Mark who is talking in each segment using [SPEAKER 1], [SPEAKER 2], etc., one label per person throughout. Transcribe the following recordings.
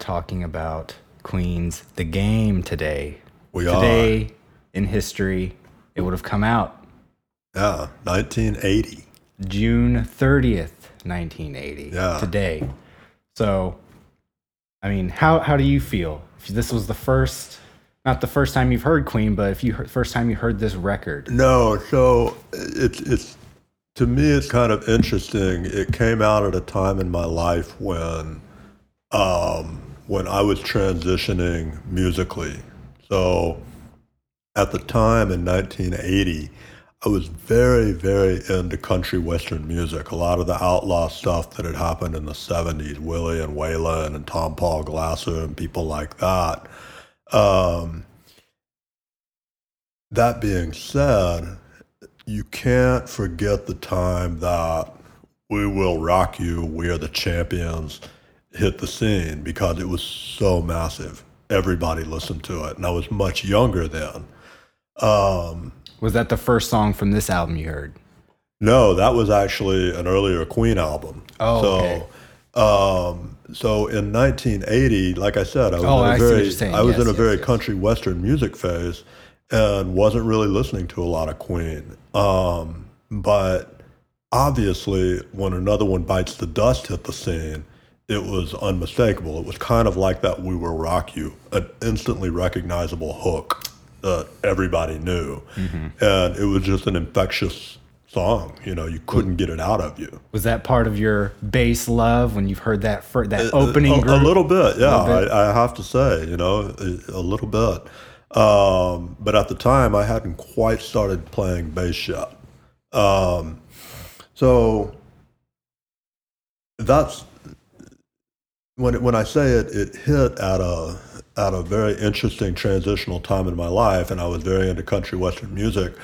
[SPEAKER 1] talking about Queen's The Game today.
[SPEAKER 2] We
[SPEAKER 1] today in history, it would have come out
[SPEAKER 2] Yeah, 1980.
[SPEAKER 1] June 30th, 1980.
[SPEAKER 2] Yeah.
[SPEAKER 1] Today. So, I mean, how, how do you feel? If this was the first, not the first time you've heard Queen, but if you heard, first time you heard this record.
[SPEAKER 2] No, so it's it's to me it's kind of interesting. It came out at a time in my life when um when I was transitioning musically. So at the time in 1980, I was very, very into country western music. A lot of the outlaw stuff that had happened in the 70s, Willie and Waylon and Tompall Glaser and people like that. Um, that being said, you can't forget the time that We Will Rock You, We Are the Champions hit the scene because it was so massive. Everybody listened to it. And I was much younger then. Um,
[SPEAKER 1] Was that the first song from this album you heard?
[SPEAKER 2] no, that was actually an earlier Queen album.
[SPEAKER 1] Oh,
[SPEAKER 2] so,
[SPEAKER 1] okay.
[SPEAKER 2] um, so in 1980, like I said, I was
[SPEAKER 1] Oh,
[SPEAKER 2] in a
[SPEAKER 1] I
[SPEAKER 2] very. I was
[SPEAKER 1] Yes,
[SPEAKER 2] in a
[SPEAKER 1] yes,
[SPEAKER 2] very
[SPEAKER 1] yes.
[SPEAKER 2] country western music phase, and wasn't really listening to a lot of Queen. Um, but obviously, when another one bites the dust hit the scene, it was unmistakable. It was kind of like that "We Will Rock You," an instantly recognizable hook that everybody knew,
[SPEAKER 1] Mm-hmm.
[SPEAKER 2] and it was just an infectious song. You know, you couldn't get it out of you.
[SPEAKER 1] Was that part of your bass love when you've heard that for that opening
[SPEAKER 2] a, a little bit, yeah.
[SPEAKER 1] little bit?
[SPEAKER 2] I, I have to say, you know, a, a little bit. Um, but at the time, I hadn't quite started playing bass yet. Um, so that's when when I say it, it hit at a at a very interesting transitional time in my life, and I was very into country western music.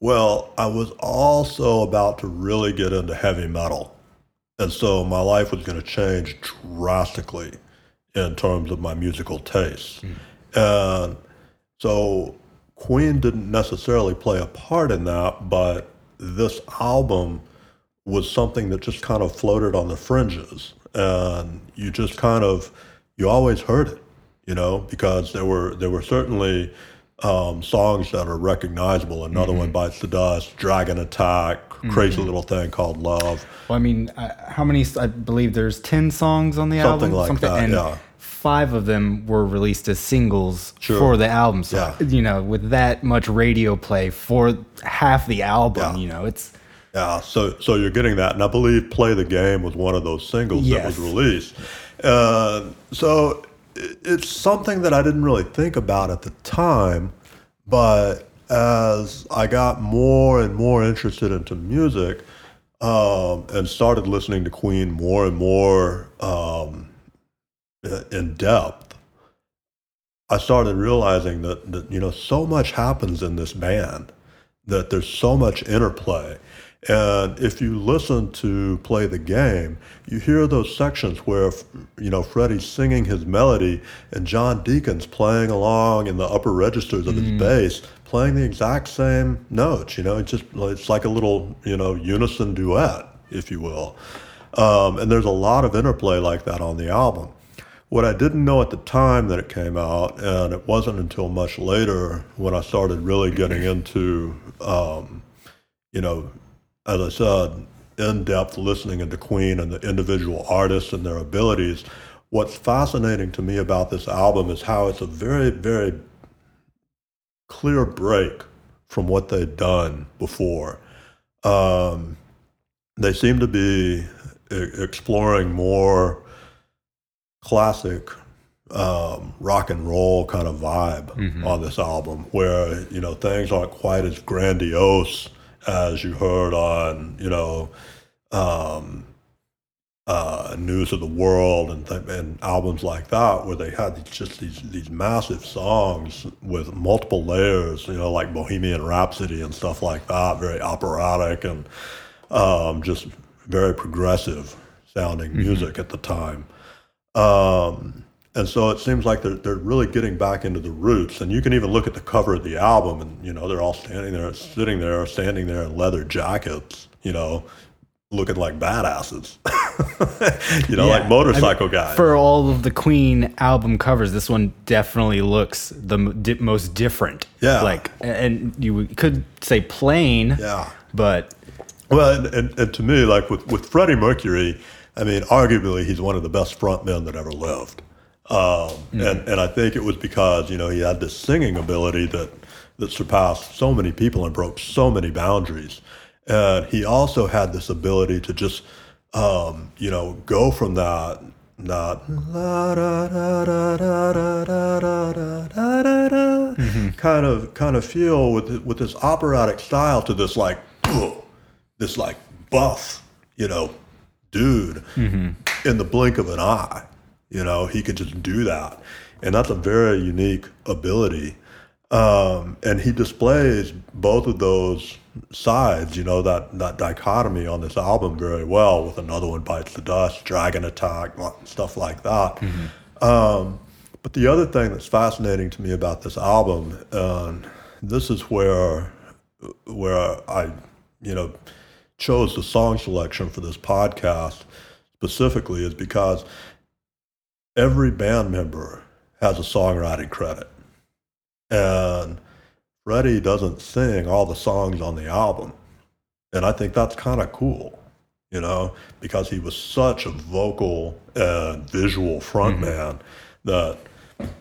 [SPEAKER 2] Well, I was also about to really get into heavy metal, and so my life was going to change drastically in terms of my musical tastes, hmm. and so Queen didn't necessarily play a part in that, but this album was something that just kind of floated on the fringes and you just kind of you always heard it you know because there were there were certainly um, songs that are recognizable another one bites the dust dragon attack crazy little thing called love
[SPEAKER 1] Well, I mean, uh, how many? I believe there's ten songs on the
[SPEAKER 2] Something
[SPEAKER 1] album.
[SPEAKER 2] like that,
[SPEAKER 1] and
[SPEAKER 2] yeah.
[SPEAKER 1] Five of them were released as singles
[SPEAKER 2] Sure.
[SPEAKER 1] for the album. So,
[SPEAKER 2] Yeah.
[SPEAKER 1] you know, with that much radio play for half the album,
[SPEAKER 2] Yeah.
[SPEAKER 1] you know, it's
[SPEAKER 2] Yeah, so so you're getting that, and I believe "Play the Game" was one of those singles that was released. Uh, so it- it's something that I didn't really think about at the time, but as I got more and more interested into music um, and started listening to Queen more and more um, in depth, I started realizing that, that you know so much happens in this band that there's so much interplay. And if you listen to play the game, you hear those sections where you know Freddie's singing his melody and John Deacon's playing along in the upper registers of his bass, playing the exact same notes. You know, it's just it's like a little you know unison duet, if you will. Um, and there's a lot of interplay like that on the album. What I didn't know at the time that it came out, and it wasn't until much later when I started really getting into, um, you know, as I said, in depth listening into Queen and the individual artists and their abilities. What's fascinating to me about this album is how it's a very, very clear break from what they'd done before. Um, they seem to be exploring more classic um, rock and roll kind of vibe on this album, where you know things aren't quite as grandiose as you heard on you know um, uh, News of the World and th- and albums like that, where they had these- just these these massive songs with multiple layers, you know, like Bohemian Rhapsody and stuff like that, very operatic and um, just very progressive sounding music at the time. Um, and so it seems like they're, they're really getting back into the roots. And you can even look at the cover of the album, and you know they're all standing there, sitting there, standing there in leather jackets, you know, looking like badasses, you know,
[SPEAKER 1] Yeah.
[SPEAKER 2] like motorcycle guys.
[SPEAKER 1] for all of the Queen album covers, this one definitely looks the di- most different.
[SPEAKER 2] Yeah.
[SPEAKER 1] like, and you could say plain,
[SPEAKER 2] yeah.
[SPEAKER 1] but
[SPEAKER 2] Well, and, and, and to me, like with, with Freddie Mercury, I mean, arguably he's one of the best frontmen that ever lived. Um, mm. and, and I think it was because, you know, he had this singing ability that, that surpassed so many people and broke so many boundaries. And he also had this ability to just, um, you know, go from that not mm-hmm. kind of kind of feel with with this operatic style to this like this like buff you know dude mm-hmm. in the blink of an eye you know, he could just do that. And that's a very unique ability. Um, and he displays both of those sides, you know, that, that dichotomy on this album very well with another one bites the dust, dragon attack, stuff like that. Um, but the other thing that's fascinating to me about this album, and this is where where I, you know, chose the song selection for this podcast specifically is because every band member has a songwriting credit. And Freddie doesn't sing all the songs on the album. And I think that's kind of cool, you know, because he was such a vocal and visual frontman mm-hmm. that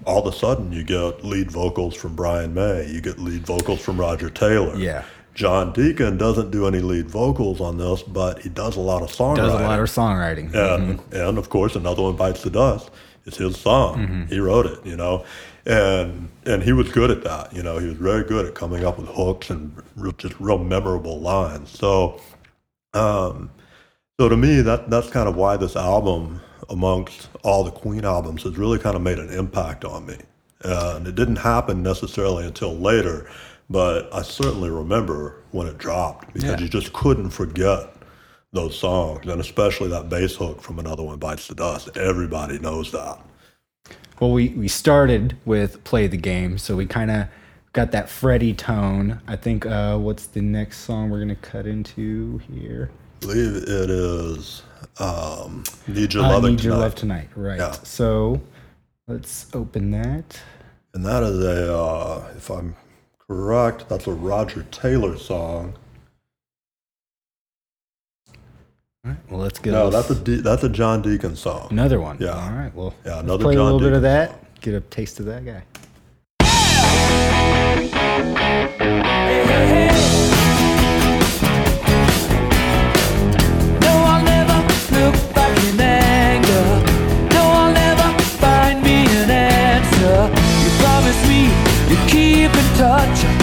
[SPEAKER 2] all of a sudden you get lead vocals from Brian May, you get lead vocals from Roger Taylor.
[SPEAKER 1] Yeah.
[SPEAKER 2] John Deacon doesn't do any lead vocals on this, but he does a lot of songwriting.
[SPEAKER 1] does a lot of songwriting.
[SPEAKER 2] And, and of course, another one bites the dust. It's his song. He wrote it, you know. and and he was good at that. You know, he was very good at coming up with hooks and real, just real memorable lines. So, um, so to me, that that's kind of why this album, amongst all the Queen albums, has really kind of made an impact on me. And it didn't happen necessarily until later, but I certainly remember when it dropped because
[SPEAKER 1] Yeah.
[SPEAKER 2] you just couldn't forget those songs, and especially that bass hook from Another One Bites the Dust. Everybody knows that.
[SPEAKER 1] Well, we, we started with play the game, so we kind of got that Freddie tone. I think uh, what's the next song we're gonna cut into here?
[SPEAKER 2] I believe it is um, Need Your
[SPEAKER 1] I
[SPEAKER 2] Loving
[SPEAKER 1] need your
[SPEAKER 2] Tonight.
[SPEAKER 1] love tonight. Right.
[SPEAKER 2] Yeah.
[SPEAKER 1] So let's open that.
[SPEAKER 2] And that is a, uh, if I'm correct, that's a Roger Taylor song.
[SPEAKER 1] All right. Well, let's get
[SPEAKER 2] No,
[SPEAKER 1] a
[SPEAKER 2] that's a De- that's a John Deacon song.
[SPEAKER 1] another one.
[SPEAKER 2] Yeah.
[SPEAKER 1] All right. Well,
[SPEAKER 2] Yeah,
[SPEAKER 1] let's
[SPEAKER 2] another
[SPEAKER 1] play a
[SPEAKER 2] John
[SPEAKER 1] little bit of that.
[SPEAKER 2] song.
[SPEAKER 1] Get a taste of that guy.
[SPEAKER 3] Hey, hey, hey. No, I'll never look back in anger. No, I'll never find me an answer. You promised me keep in touch.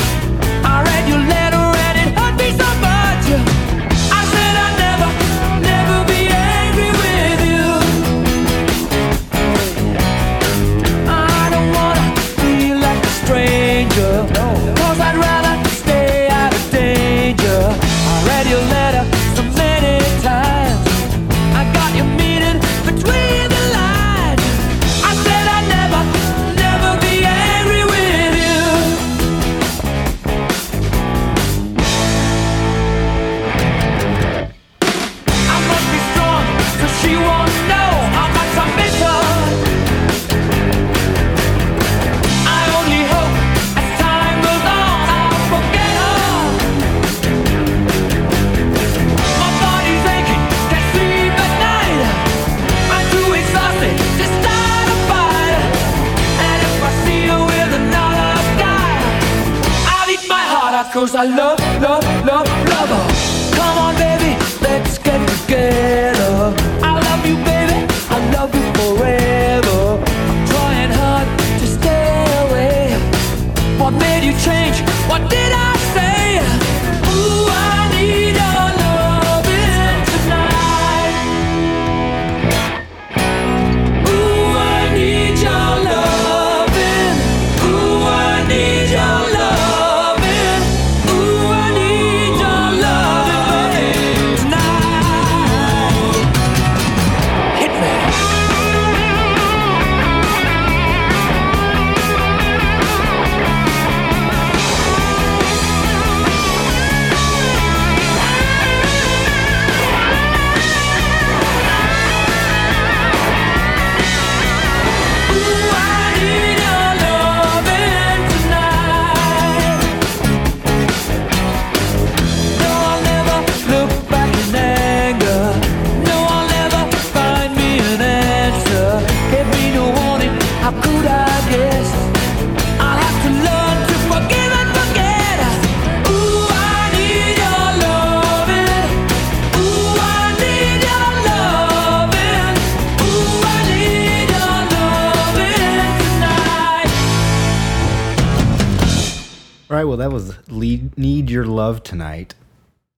[SPEAKER 1] Well, that was lead, "Need Your Love Tonight."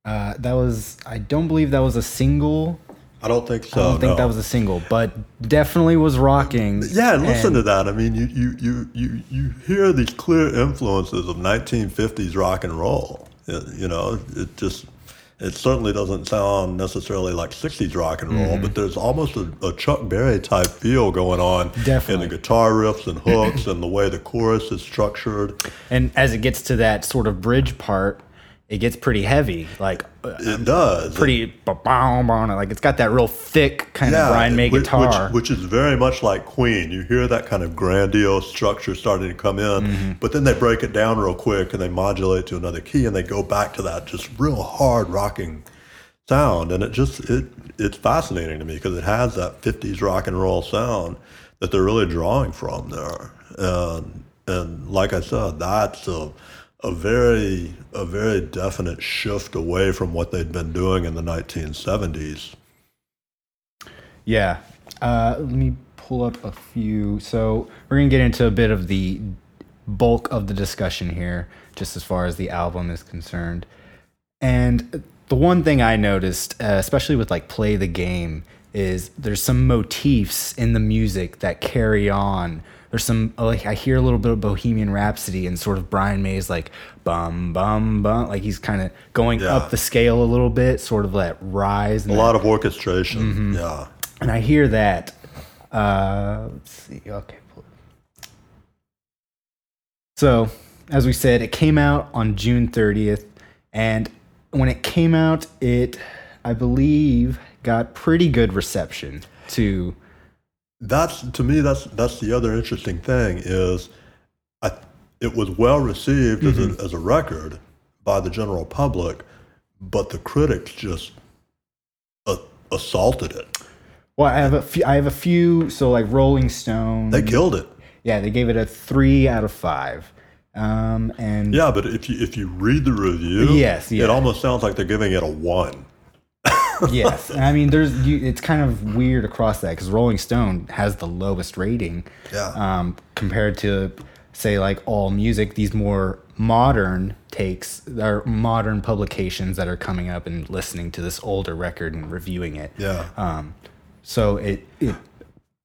[SPEAKER 1] Uh, that was. I don't believe that was a single.
[SPEAKER 2] I don't think so.
[SPEAKER 1] I don't think
[SPEAKER 2] no.
[SPEAKER 1] that was a single, but definitely was rocking.
[SPEAKER 2] Yeah, and listen
[SPEAKER 1] And-
[SPEAKER 2] to that. I mean, you, you, you, you, you hear these clear influences of 1950s rock and roll. You know, it just, it certainly doesn't sound necessarily like 60s rock and roll, but mm-hmm. there's almost a, a Chuck Berry type feel going on
[SPEAKER 1] Definitely.
[SPEAKER 2] in the guitar riffs and hooks and the way the chorus is structured.
[SPEAKER 1] And as it gets to that sort of bridge part, it gets pretty heavy. Like uh,
[SPEAKER 2] It does.
[SPEAKER 1] pretty like it's got that real thick kind of Brian May
[SPEAKER 2] which-
[SPEAKER 1] guitar.
[SPEAKER 2] Which, which is very much like Queen. You hear that kind of grandiose structure starting to come in,
[SPEAKER 1] Mm-hmm.
[SPEAKER 2] but then they break it down real quick and they modulate to another key and they go back to that just real hard rocking sound. And it just it it's fascinating to me because it has that 50s rock and roll sound that they're really drawing from there. And and like I said, that's a a very a very definite shift away from what they'd been doing in the 1970s.
[SPEAKER 1] yeah. Uh, let me pull up a few. So we're gonna get into a bit of the bulk of the discussion here, just as far as the album is concerned. And the one thing I noticed, uh, especially with like play the game, is there's some motifs in the music that carry on. There's some like I hear a little bit of Bohemian Rhapsody and sort of Brian May's like bum bum bum, like he's kind of going
[SPEAKER 2] Yeah.
[SPEAKER 1] up the scale a little bit, sort of that rise.
[SPEAKER 2] A
[SPEAKER 1] that-
[SPEAKER 2] lot of orchestration.
[SPEAKER 1] Mm-hmm.
[SPEAKER 2] Yeah.
[SPEAKER 1] and I hear that. Uh, let's see. Okay. So, as we said, it came out on June 30th, and when it came out, it, I believe, got pretty good reception to.
[SPEAKER 2] That's to me. That's that's the other interesting thing is, I, it was well received as,
[SPEAKER 1] Mm-hmm.
[SPEAKER 2] a, as a record by the general public, but the critics just uh, assaulted it.
[SPEAKER 1] Well, I have a few. I have a few. So, like Rolling Stone.
[SPEAKER 2] They killed it.
[SPEAKER 1] yeah, they gave it a three out of five. Um, and
[SPEAKER 2] Yeah, but if you if you read the review,
[SPEAKER 1] Yes, yeah.
[SPEAKER 2] it almost sounds like they're giving it a one.
[SPEAKER 1] yes, and I mean, there's you, it's kind of weird across that because Rolling Stone has the lowest rating,
[SPEAKER 2] Yeah.
[SPEAKER 1] um, compared to say like All Music, these more modern takes, or modern publications that are coming up and listening to this older record and reviewing it.
[SPEAKER 2] Yeah.
[SPEAKER 1] Um, so it, it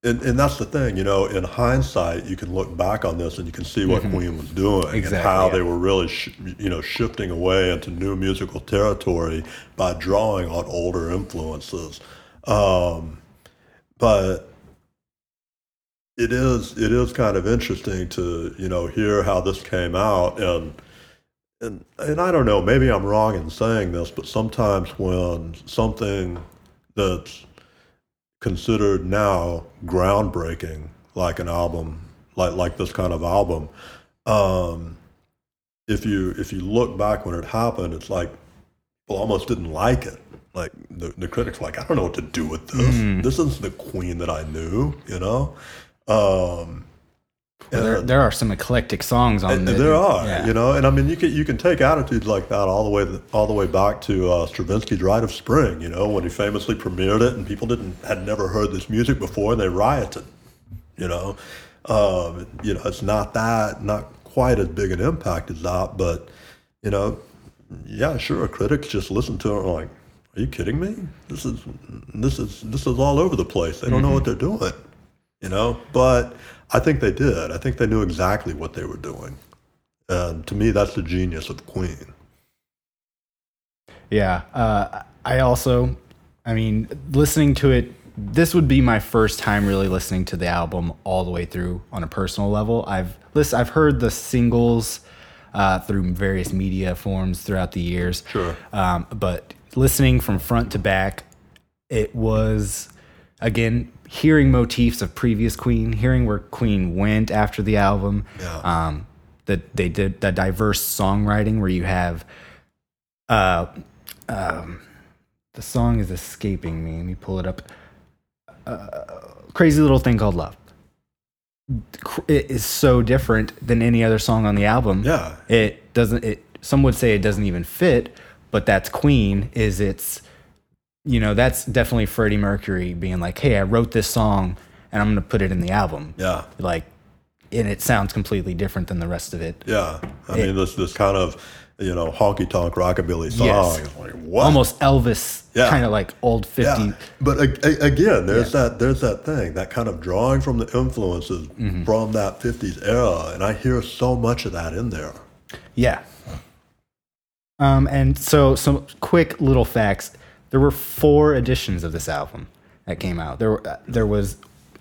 [SPEAKER 2] And, and that's the thing, you know, in hindsight, you can look back on this and you can see what Queen was doing and
[SPEAKER 1] Mm-hmm.
[SPEAKER 2] How
[SPEAKER 1] yeah.
[SPEAKER 2] they were really, sh- you know, shifting away into new musical territory by drawing on older influences. Um, but it is it is kind of interesting to you know hear how this came out and and and I don't know maybe I'm wrong in saying this, but sometimes when something that's considered now groundbreaking, like an album, like like this kind of album. Um, if you if you look back when it happened, it's like people almost didn't like it. Like the, the critics like, I don't know what to do with this. This isn't the Queen that I knew, you know. Um,
[SPEAKER 1] there, there are some eclectic songs on there.
[SPEAKER 2] there are,
[SPEAKER 1] yeah.
[SPEAKER 2] you know, and I mean, you can you can take attitudes like that all the way all the way back to uh, Stravinsky's Rite of Spring, you know, when he famously premiered it, and people didn't had never heard this music before, and they rioted, you know, um, you know, it's not that, not quite as big an impact as that, but you know, yeah, sure, critics just listen to it and like, are you kidding me? This is this is this is all over the place. They don't know what they're doing, you know, but. I think they did. I think they knew exactly what they were doing. And to me, that's the genius of Queen.
[SPEAKER 1] Yeah. Uh, I also, I mean, listening to it, this would be my first time really listening to the album all the way through on a personal level. I've listen, I've heard the singles uh, through various media forms throughout the years.
[SPEAKER 2] Sure.
[SPEAKER 1] Um, but listening from front to back, it was again hearing motifs of previous Queen, hearing where Queen went after the album.
[SPEAKER 2] Yeah.
[SPEAKER 1] Um, that they did the diverse songwriting where you have uh um the song is escaping me. Let me pull it up. Uh, crazy little thing called love. It is so different than any other song on the album.
[SPEAKER 2] Yeah.
[SPEAKER 1] It doesn't. It some would say it doesn't even fit, but that's Queen. Is it's you know that's definitely Freddie Mercury being like, hey, I wrote this song and I'm gonna put it in the album.
[SPEAKER 2] Yeah.
[SPEAKER 1] Like, and it sounds completely different than the rest of it.
[SPEAKER 2] Yeah. I
[SPEAKER 1] It-
[SPEAKER 2] mean, this this kind of, you know, honky tonk rockabilly song.
[SPEAKER 1] Yes.
[SPEAKER 2] Like, what?
[SPEAKER 1] Almost Elvis,
[SPEAKER 2] Yeah.
[SPEAKER 1] kind of like old fifty.
[SPEAKER 2] Yeah. But a, a- again, there's
[SPEAKER 1] Yeah.
[SPEAKER 2] that there's that thing, that kind of drawing from the influences
[SPEAKER 1] Mm-hmm.
[SPEAKER 2] from that 50s era. And I hear so much of that in there.
[SPEAKER 1] Yeah. Um, and so some quick little facts. There were four editions of this album that came out. There, were, uh, there was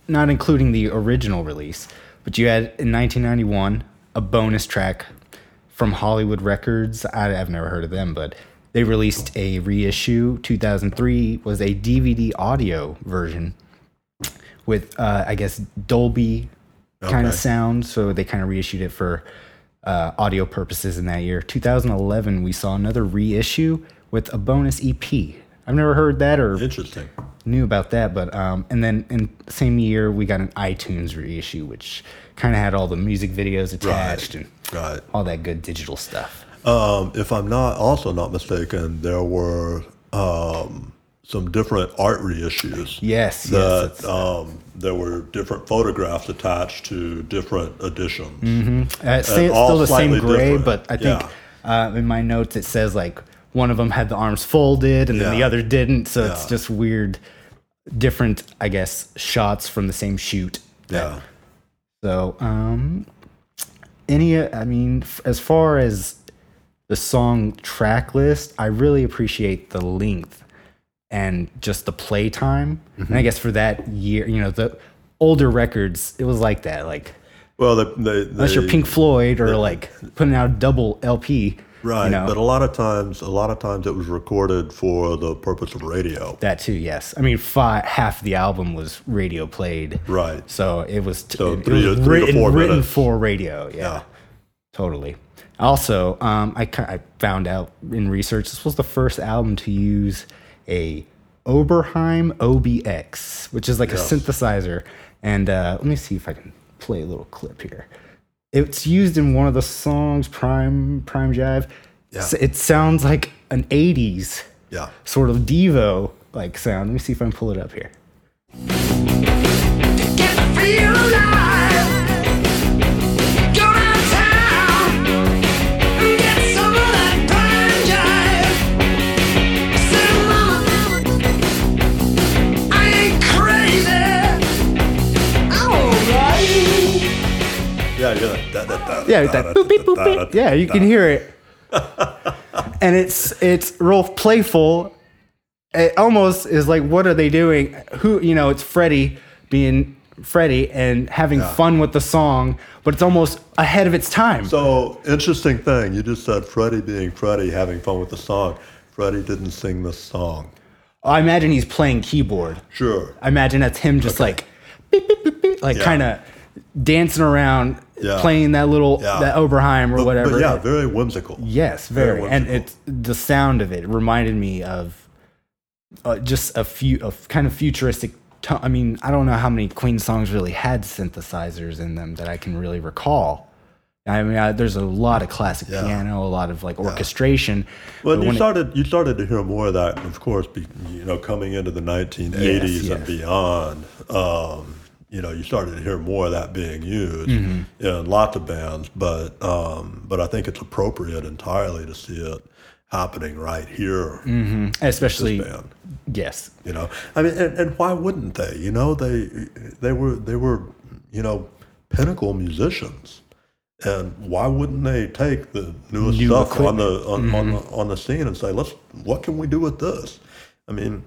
[SPEAKER 1] not including the original release, but you had in 1991 a bonus track from Hollywood Records. I, I've never heard of them, but they released a reissue. 2003 was a DVD audio version with, uh, I guess, Dolby kind of
[SPEAKER 2] Okay.
[SPEAKER 1] sound. So they kind of reissued it for uh, audio purposes in that year. 2011, we saw another reissue with a bonus EP. I've never heard that or
[SPEAKER 2] Interesting.
[SPEAKER 1] knew about that, but um, and then in the same year we got an iTunes reissue, which kind of had all the music videos attached and
[SPEAKER 2] Right.
[SPEAKER 1] all that good digital stuff.
[SPEAKER 2] Um, if I'm not also not mistaken, there were um, some different art reissues.
[SPEAKER 1] Yes, yes,
[SPEAKER 2] that
[SPEAKER 1] it's-
[SPEAKER 2] um, there were different photographs attached to different editions.
[SPEAKER 1] Uh, it's
[SPEAKER 2] all
[SPEAKER 1] still the same gray,
[SPEAKER 2] different.
[SPEAKER 1] but I think
[SPEAKER 2] Yeah.
[SPEAKER 1] uh, in my notes it says like one of them had the arms folded and then the other didn't. So it's just weird, different, I guess, shots from the same shoot.
[SPEAKER 2] Yeah.
[SPEAKER 1] So, um, any, I mean, f- as far as the song track list, I really appreciate the length and just the play time.
[SPEAKER 2] Mm-hmm.
[SPEAKER 1] And I guess for that year, you know, the older records, it was like that. Like,
[SPEAKER 2] Well, they, they,
[SPEAKER 1] unless you're Pink Floyd or like putting out a double LP,
[SPEAKER 2] right?
[SPEAKER 1] You know,
[SPEAKER 2] But a lot of times, a lot of times it was recorded for the purpose of radio.
[SPEAKER 1] that too, yes. I mean, fi half the album was radio played,
[SPEAKER 2] Right.
[SPEAKER 1] So it was, t-
[SPEAKER 2] So
[SPEAKER 1] it,
[SPEAKER 2] three
[SPEAKER 1] it was
[SPEAKER 2] to- three to
[SPEAKER 1] written,
[SPEAKER 2] four
[SPEAKER 1] written
[SPEAKER 2] minutes.
[SPEAKER 1] for radio. Yeah,
[SPEAKER 2] Yeah.
[SPEAKER 1] totally. Also, um, I, I found out in research this was the first album to use a Oberheim OBX, which is like
[SPEAKER 2] Yes.
[SPEAKER 1] a synthesizer. And uh, let me see if I can play a little clip here. It's used in one of the songs, Prime Prime Jive.
[SPEAKER 2] Yeah.
[SPEAKER 1] S- It sounds like an '80s
[SPEAKER 2] Yeah.
[SPEAKER 1] sort of Devo like sound. Let me see if I can pull it up here.
[SPEAKER 2] Yeah.
[SPEAKER 1] That boop, beep, boop, beep. yeah, you can hear it, and it's it's real playful. It almost is like, what are they doing? Who you know? It's Freddie being Freddie and having
[SPEAKER 2] Yeah.
[SPEAKER 1] fun with the song, but it's almost ahead of its time.
[SPEAKER 2] So interesting thing. You just said Freddie being Freddie, having fun with the song. Freddie didn't sing the song.
[SPEAKER 1] I imagine he's playing keyboard.
[SPEAKER 2] Sure.
[SPEAKER 1] I imagine that's him just like, beep, beep, beep, beep, like
[SPEAKER 2] Yeah.
[SPEAKER 1] kind of dancing around,
[SPEAKER 2] Yeah.
[SPEAKER 1] playing that little
[SPEAKER 2] Yeah.
[SPEAKER 1] that Oberheim or
[SPEAKER 2] But,
[SPEAKER 1] whatever.
[SPEAKER 2] but yeah, very whimsical.
[SPEAKER 1] Yes, very,
[SPEAKER 2] Very
[SPEAKER 1] and
[SPEAKER 2] whimsical.
[SPEAKER 1] it's the sound of it reminded me of uh, just a few of kind of futuristic. To- I mean, I don't know how many Queen songs really had synthesizers in them that I can really recall. I mean, I, there's a lot of classic
[SPEAKER 2] Yeah.
[SPEAKER 1] piano, a lot of like orchestration.
[SPEAKER 2] Well, you
[SPEAKER 1] when it-
[SPEAKER 2] started you started to hear more of that, of course, be, you know, coming into the 1980s
[SPEAKER 1] Yes,
[SPEAKER 2] and beyond. Um, you know, you started to hear more of that being used
[SPEAKER 1] Mm-hmm.
[SPEAKER 2] in lots of bands, but um, but I think it's appropriate entirely to see it happening right here,
[SPEAKER 1] Mm-hmm. especially
[SPEAKER 2] band.
[SPEAKER 1] yes,
[SPEAKER 2] You know, I mean, and, and why wouldn't they? You know, they they were they were you know pinnacle musicians, and why wouldn't they take the newest
[SPEAKER 1] New
[SPEAKER 2] stuff on the
[SPEAKER 1] equipment.
[SPEAKER 2] on, on the on the scene and say, let's what can we do with this? I mean,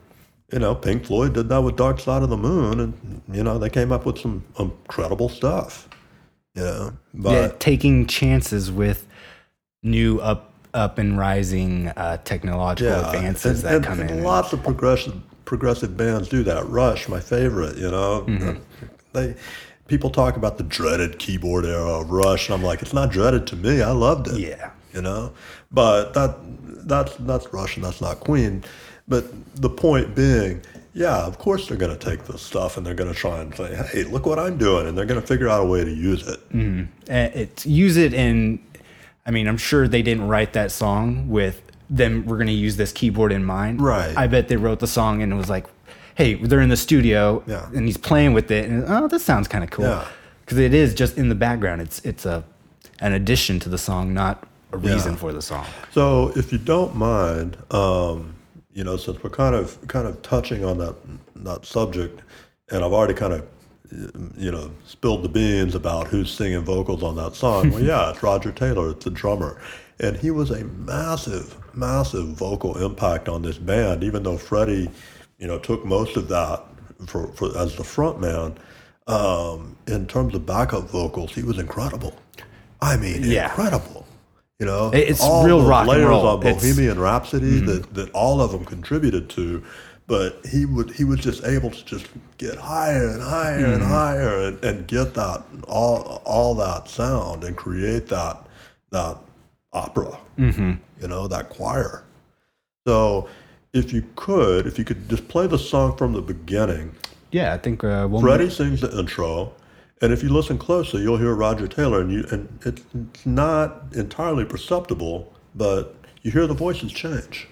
[SPEAKER 2] you know, Pink Floyd did that with Dark Side of the Moon, and you know they came up with some incredible stuff. You know, but
[SPEAKER 1] yeah, taking chances with new up up and rising uh, technological advances
[SPEAKER 2] and,
[SPEAKER 1] that
[SPEAKER 2] and-
[SPEAKER 1] come
[SPEAKER 2] and
[SPEAKER 1] in.
[SPEAKER 2] Lots of progressive progressive bands do that. Rush, my favorite. You know,
[SPEAKER 1] Mm-hmm.
[SPEAKER 2] they people talk about the dreaded keyboard era of Rush, and I'm like, it's not dreaded to me. I loved it.
[SPEAKER 1] Yeah.
[SPEAKER 2] you know, but that that's that's Rush and that's not Queen. But the point being. Yeah, of course they're going to take this stuff and they're going to try and say, "Hey, look what I'm doing," and they're going to figure out a way to use it.
[SPEAKER 1] Uh, it's use it in i mean i'm sure they didn't write that song with them we're going to use this keyboard in mind
[SPEAKER 2] Right.
[SPEAKER 1] i bet they wrote the song and it was like hey they're in the studio
[SPEAKER 2] Yeah.
[SPEAKER 1] and he's playing with it and oh this sounds kind of cool
[SPEAKER 2] Yeah.
[SPEAKER 1] because it is just in the background it's it's a an addition to the song not a reason
[SPEAKER 2] Yeah.
[SPEAKER 1] for the song
[SPEAKER 2] So, if you don't mind, um, you know, since we're kind of kind of touching on that that subject, and I've already kind of you know spilled the beans about who's singing vocals on that song. well, yeah, it's Roger Taylor, it's the drummer, and he was a massive, massive vocal impact on this band. Even though Freddie, you know, took most of that for, for as the front man. Um, in terms of backup vocals, he was incredible. I mean,
[SPEAKER 1] Yeah.
[SPEAKER 2] incredible. You know,
[SPEAKER 1] It's
[SPEAKER 2] all
[SPEAKER 1] real rock and
[SPEAKER 2] layers
[SPEAKER 1] roll.
[SPEAKER 2] on
[SPEAKER 1] It's-
[SPEAKER 2] Bohemian Rhapsody that, that all of them contributed to, but he would he was just able to just get higher and higher and higher and, and get that all all that sound and create that that opera, mm-hmm. you know, that choir. So if you could, if you could just play the song from the beginning,
[SPEAKER 1] yeah i think uh,
[SPEAKER 2] Freddie sings the intro, and if you listen closely, you'll hear Roger Taylor, and, you, and it's not entirely perceptible, but you hear the voices change.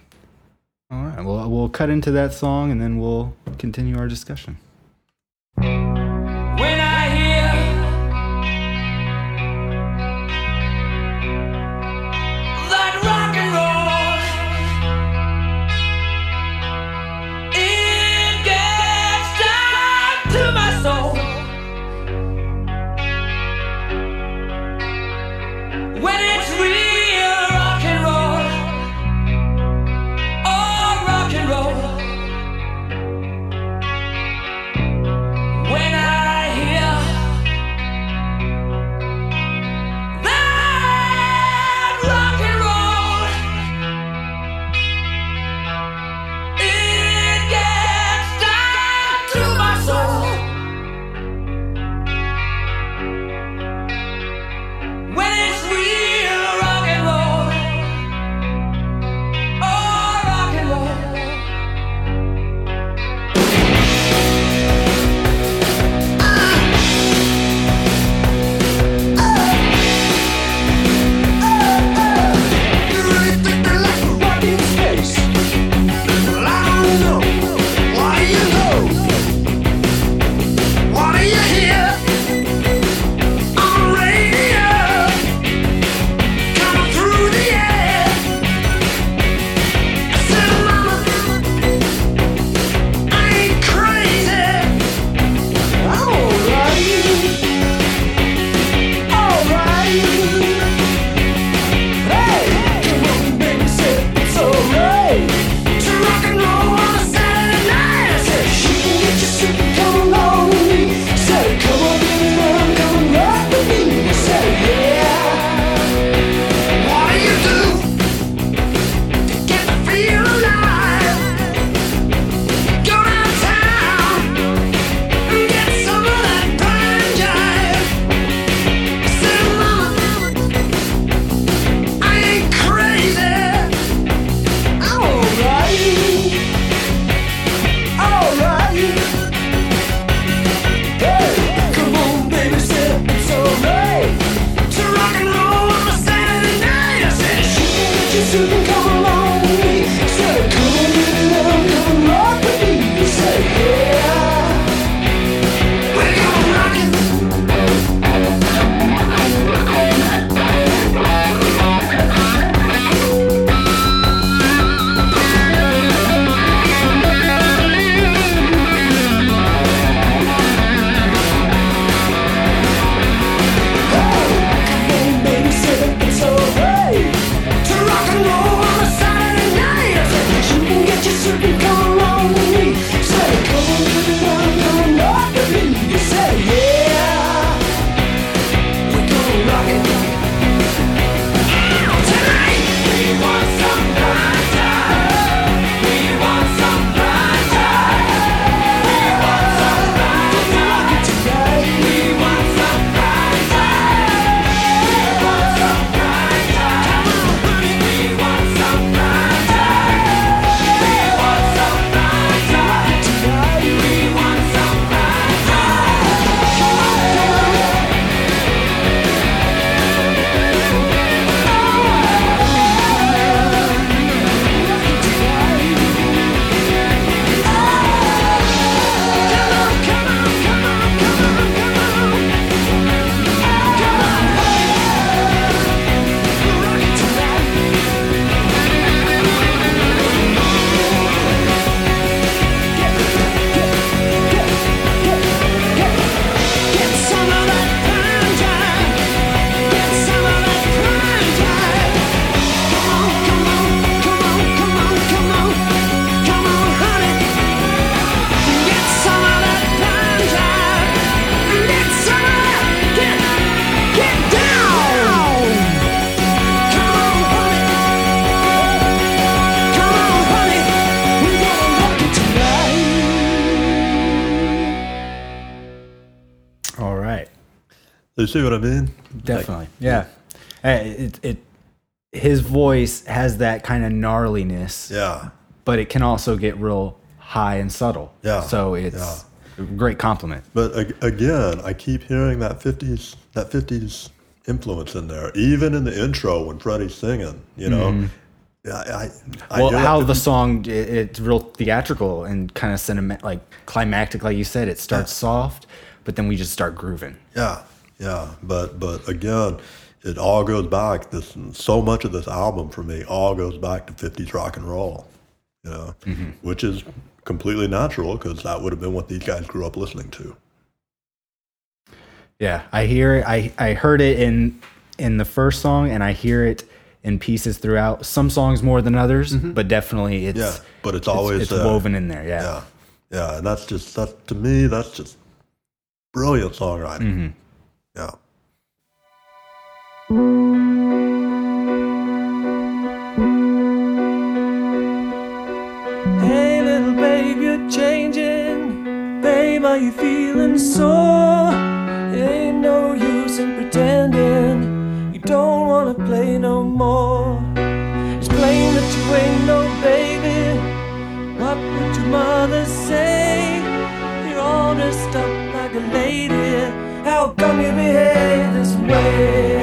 [SPEAKER 3] All right. Well, we'll cut into that song, and then we'll continue our discussion.
[SPEAKER 1] see what I mean? Definitely. Like, yeah. yeah. Eh, it, it,
[SPEAKER 3] his voice has that kind of gnarliness.
[SPEAKER 2] Yeah.
[SPEAKER 3] But it can also get real high and subtle.
[SPEAKER 2] Yeah.
[SPEAKER 3] So it's yeah. a great compliment.
[SPEAKER 2] But again, I keep hearing that 50s that 50s influence in there, even in the intro when Freddie's singing, you know. Mm. I, I,
[SPEAKER 1] well, how the song it, it's real theatrical and kind of sentiment, like climactic, like you said. It starts yeah. soft, but then we just start grooving.
[SPEAKER 2] Yeah, yeah, but but again, it all goes back. This so much of this album for me all goes back to '50s rock and roll, you know, which is completely natural because that would have been what these guys grew up listening to.
[SPEAKER 1] Yeah, I hear. I I heard it in in the first song, and I hear it in pieces throughout. Some songs more than others, but definitely it's
[SPEAKER 2] Yeah, but it's always
[SPEAKER 1] it's,
[SPEAKER 2] uh,
[SPEAKER 1] woven in there. Yeah.
[SPEAKER 2] Yeah, yeah, and that's just that to me. That's just brilliant songwriting. Yeah.
[SPEAKER 3] You feeling? It ain't no use in pretending you don't wanna play no more. It's plain that you ain't no baby. What would your mother say? You're all dressed up like a lady. How come you behave this way?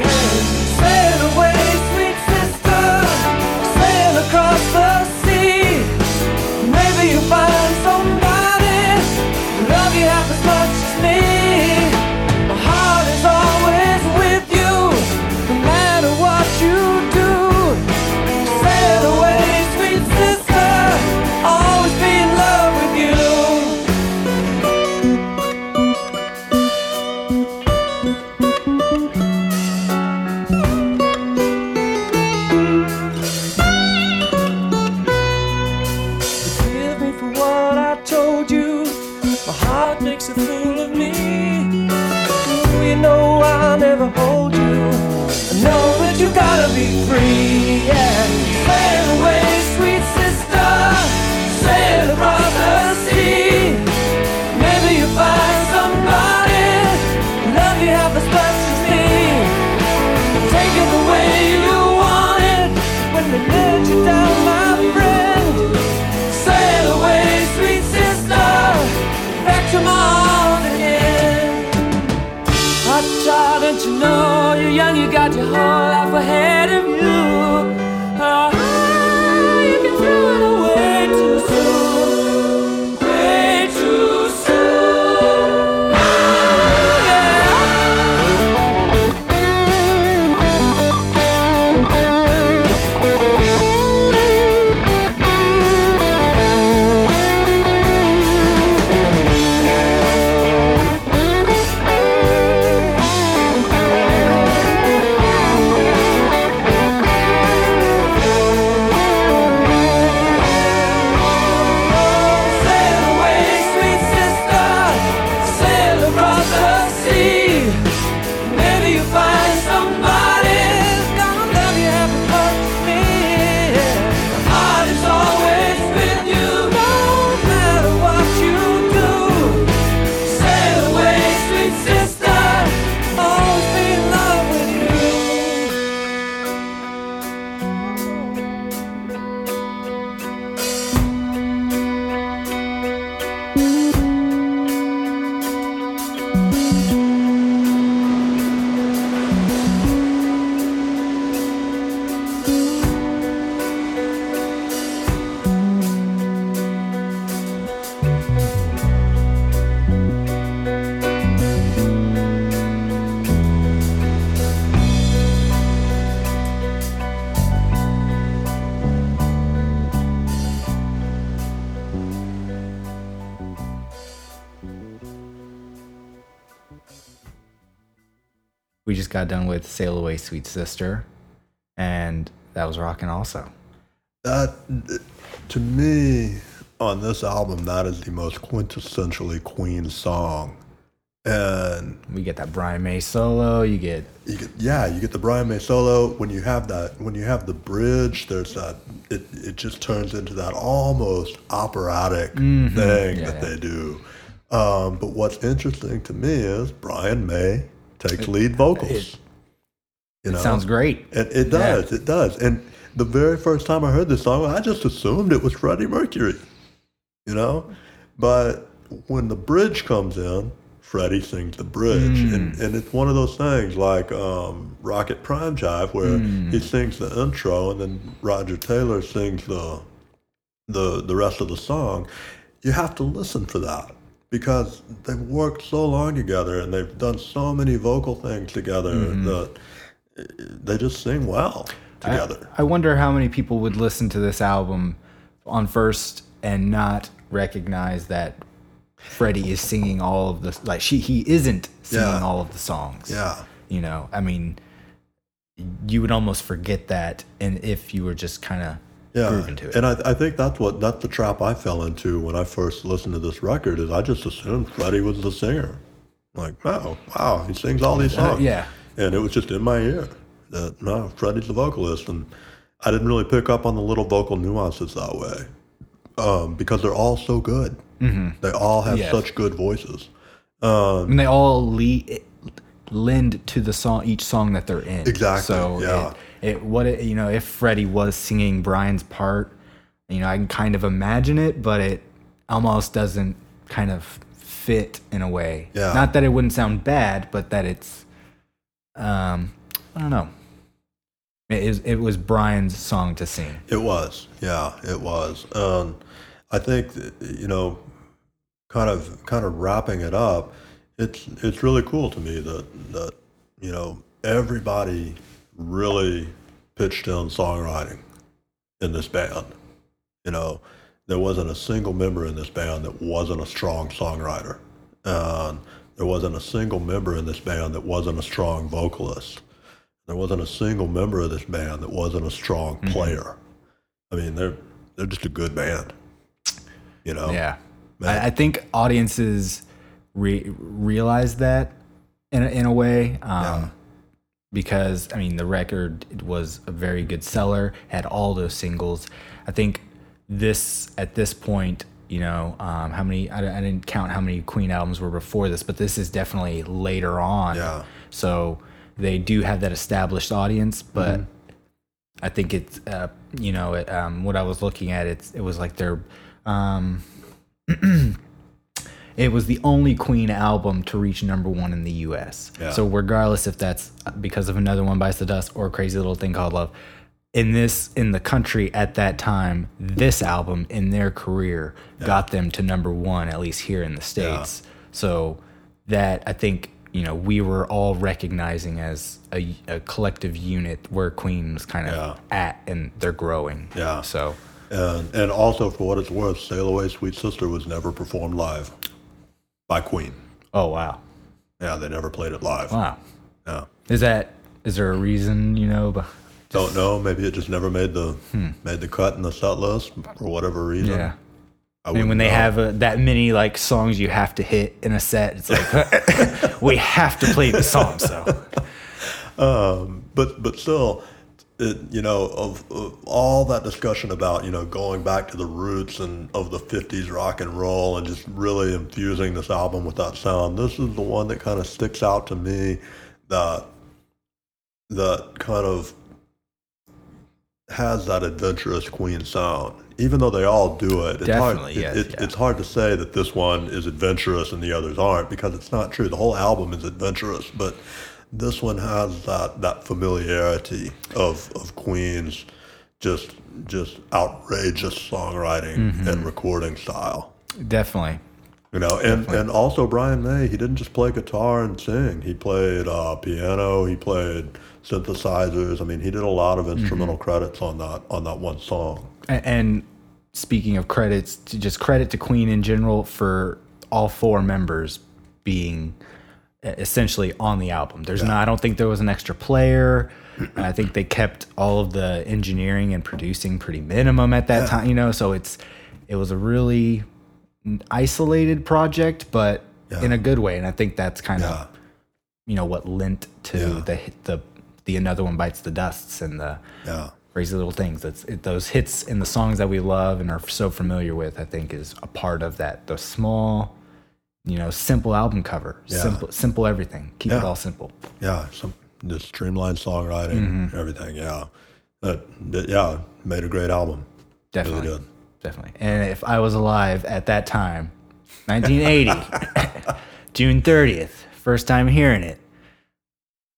[SPEAKER 3] Away, Sweet Sister,"
[SPEAKER 1] and that was rocking also.
[SPEAKER 2] That to me on this album, that is the most quintessentially Queen song, and
[SPEAKER 1] We get that Brian May solo. You get
[SPEAKER 2] you get yeah, you get the Brian May solo. When you have that, when you have the bridge, there's that. It it just turns into that almost operatic thing
[SPEAKER 1] Mm-hmm. Yeah,
[SPEAKER 2] that
[SPEAKER 1] yeah.
[SPEAKER 2] they do. Um, but what's interesting to me is Brian May takes lead vocals.
[SPEAKER 1] it-
[SPEAKER 2] you
[SPEAKER 1] it sounds great.
[SPEAKER 2] It, it
[SPEAKER 1] Yeah.
[SPEAKER 2] does. It does. And the very first time I heard this song, I just assumed it was Freddie Mercury, you know? But when the bridge comes in, Freddie sings the bridge, and, and it's one of those things like um, Rock It Prime Jive, where he sings the intro, and then Roger Taylor sings the the the rest of the song. You have to listen for that because they've worked so long together, and they've done so many vocal things together that uh, they just sing well together.
[SPEAKER 1] I wonder how many people would listen to this album on first and not recognize that Freddie is singing all of the like she he isn't singing
[SPEAKER 2] Yeah.
[SPEAKER 1] all of the songs.
[SPEAKER 2] yeah.
[SPEAKER 1] You know, I mean you would almost forget that and if you were just kind of
[SPEAKER 2] yeah.
[SPEAKER 1] grooving to it.
[SPEAKER 2] And I, I think that's what that's the trap I fell into when I first listened to this record is I just assumed Freddie was the singer. Like, oh wow, he sings all these songs.
[SPEAKER 1] Uh, yeah.
[SPEAKER 2] And it was just in my ear that no, Freddie's the vocalist and I didn't really pick up on the little vocal nuances that way. Um, because they're all so good. Mm-hmm. They all have
[SPEAKER 1] Yes.
[SPEAKER 2] such good voices.
[SPEAKER 1] and they all le- lend to the song each song that they're in.
[SPEAKER 2] Exactly,
[SPEAKER 1] So
[SPEAKER 2] yeah.
[SPEAKER 1] it, it what it, you know if Freddie was singing Brian's part, you know I can kind of imagine it, but it almost doesn't kind of fit in a way.
[SPEAKER 2] Yeah.
[SPEAKER 1] Not that it wouldn't sound bad, but that it's um I don't know. It is it was Brian's song to sing.
[SPEAKER 2] It was, yeah, it was. Um, I think you know, kind of kind of wrapping it up. It's it's really cool to me that that you know everybody really pitched in songwriting in this band. You know, there wasn't a single member in this band that wasn't a strong songwriter, and there wasn't a single member in this band that wasn't a strong vocalist. There wasn't a single member of this band that wasn't a strong player. I mean, they're they're just a good band. You know.
[SPEAKER 1] Yeah, I, I think audiences re- realize that in a, in a way, um,
[SPEAKER 2] Yeah.
[SPEAKER 1] because I mean the record was a very good seller, had all those singles. I think this at this point, you know, um, how many I, I didn't count how many Queen albums were before this, but this is definitely later on.
[SPEAKER 2] Yeah.
[SPEAKER 1] So they do have that established audience, but. I think it's uh, you know it, um, what I was looking at. It's it was like their um, it was the only Queen album to reach number one in the U.S.
[SPEAKER 2] Yeah.
[SPEAKER 1] So regardless if that's because of another one bites the dust or crazy little thing called love, in this in the country at that time, this album in their career got them to number one at least here in the states. So that I think you know we were all recognizing as a, a collective unit where Queen was kind of
[SPEAKER 2] Yeah.
[SPEAKER 1] at and they're growing.
[SPEAKER 2] Yeah.
[SPEAKER 1] So
[SPEAKER 2] And and also for what it's worth, "Sail Away, Sweet Sister" was never performed live by Queen.
[SPEAKER 1] oh wow
[SPEAKER 2] Yeah, they never played it live.
[SPEAKER 1] wow
[SPEAKER 2] Yeah.
[SPEAKER 1] is that is there a reason you know? But
[SPEAKER 2] Don't know. Maybe it just never made the made the cut in the set list for whatever reason.
[SPEAKER 1] Hmm. yeah.
[SPEAKER 2] I
[SPEAKER 1] I mean, when they
[SPEAKER 2] know.
[SPEAKER 1] have uh that many like songs you have to hit in a set, it's like we have to play the song. So
[SPEAKER 2] but but still, it, you know, of, of all that discussion about you know going back to the roots and of the '50s rock and roll and just really infusing this album with that sound, this is the one that kind of sticks out to me that that kind of has that adventurous Queen sound. Even though they all do it, it's
[SPEAKER 1] Definitely,
[SPEAKER 2] hard.
[SPEAKER 1] yes,
[SPEAKER 2] it, it,
[SPEAKER 1] yeah.
[SPEAKER 2] It's hard to say that this one is adventurous and the others aren't because it's not true. The whole album is adventurous, but this one has that that familiarity of of Queen's just just outrageous songwriting
[SPEAKER 1] Mm-hmm.
[SPEAKER 2] and recording style.
[SPEAKER 1] definitely,
[SPEAKER 2] You know, and, and also Brian May, he didn't just play guitar and sing. He played uh, piano, he played synthesizers. I mean, he did a lot of instrumental mm-hmm. credits on that on that one song.
[SPEAKER 1] A- and speaking of credits, to just credit to Queen in general for all four members being essentially on the album. There's not. I don't think there was an extra player. I think they kept all of the engineering and producing pretty minimum at that time. You know, so it's it was a really isolated project, but in a good way. And I think that's kind
[SPEAKER 2] Yeah.
[SPEAKER 1] of you know what lent to
[SPEAKER 2] Yeah.
[SPEAKER 1] the the the another one bites the dusts and the
[SPEAKER 2] Yeah.
[SPEAKER 1] crazy little things. That's it, those hits in the songs that we love and are so familiar with. I think is a part of that. The small, you know, simple album cover,
[SPEAKER 2] Yeah.
[SPEAKER 1] simple, simple everything. Keep it all simple.
[SPEAKER 2] Yeah. Some just streamlined songwriting,
[SPEAKER 1] Mm-hmm.
[SPEAKER 2] everything. Yeah. That, that- yeah, made a great album.
[SPEAKER 1] Definitely,
[SPEAKER 2] did.
[SPEAKER 1] definitely. And if I was alive at that time, 1980, June 30th, first time hearing it,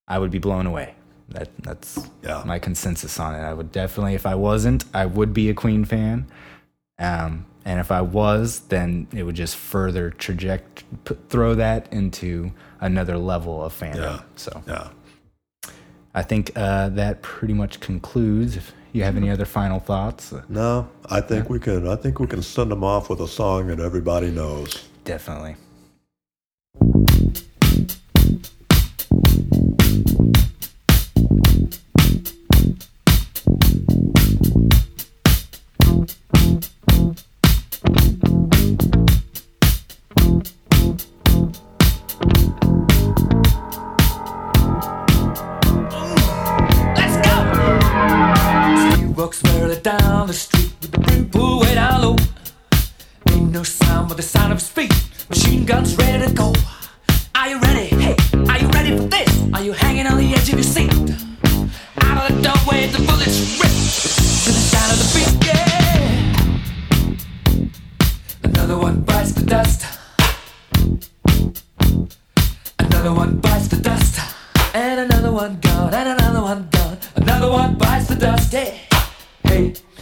[SPEAKER 1] I would be blown away. That that's
[SPEAKER 2] Yeah.
[SPEAKER 1] my consensus on it. I would definitely, if I wasn't, I would be a Queen fan. Um, and if I was, then it would just further traject, put, throw that into another level of fandom.
[SPEAKER 2] Yeah.
[SPEAKER 1] So
[SPEAKER 2] Yeah.
[SPEAKER 1] I think uh, that pretty much concludes. If you have any other final thoughts,
[SPEAKER 2] No, I think we can. I think we can send them off with a song that everybody knows.
[SPEAKER 1] definitely.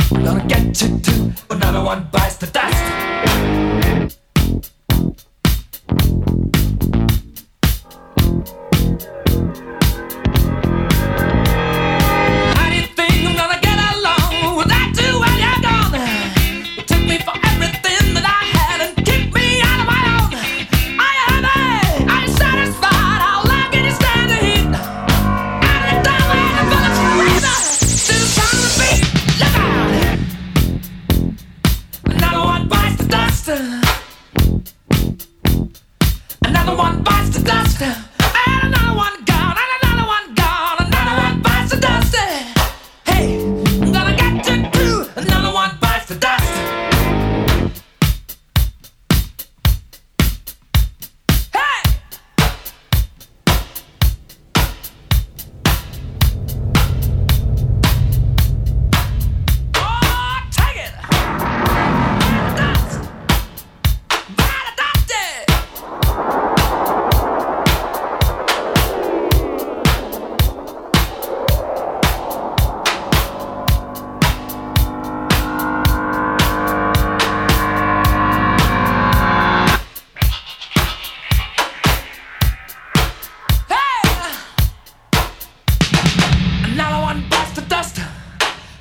[SPEAKER 3] Gonna get you too. Another one bites the dust.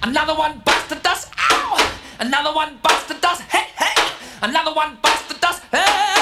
[SPEAKER 3] Another one bites the dust. Ow! Another one bites the dust. Hey, hey! Another one bites the dust. Hey!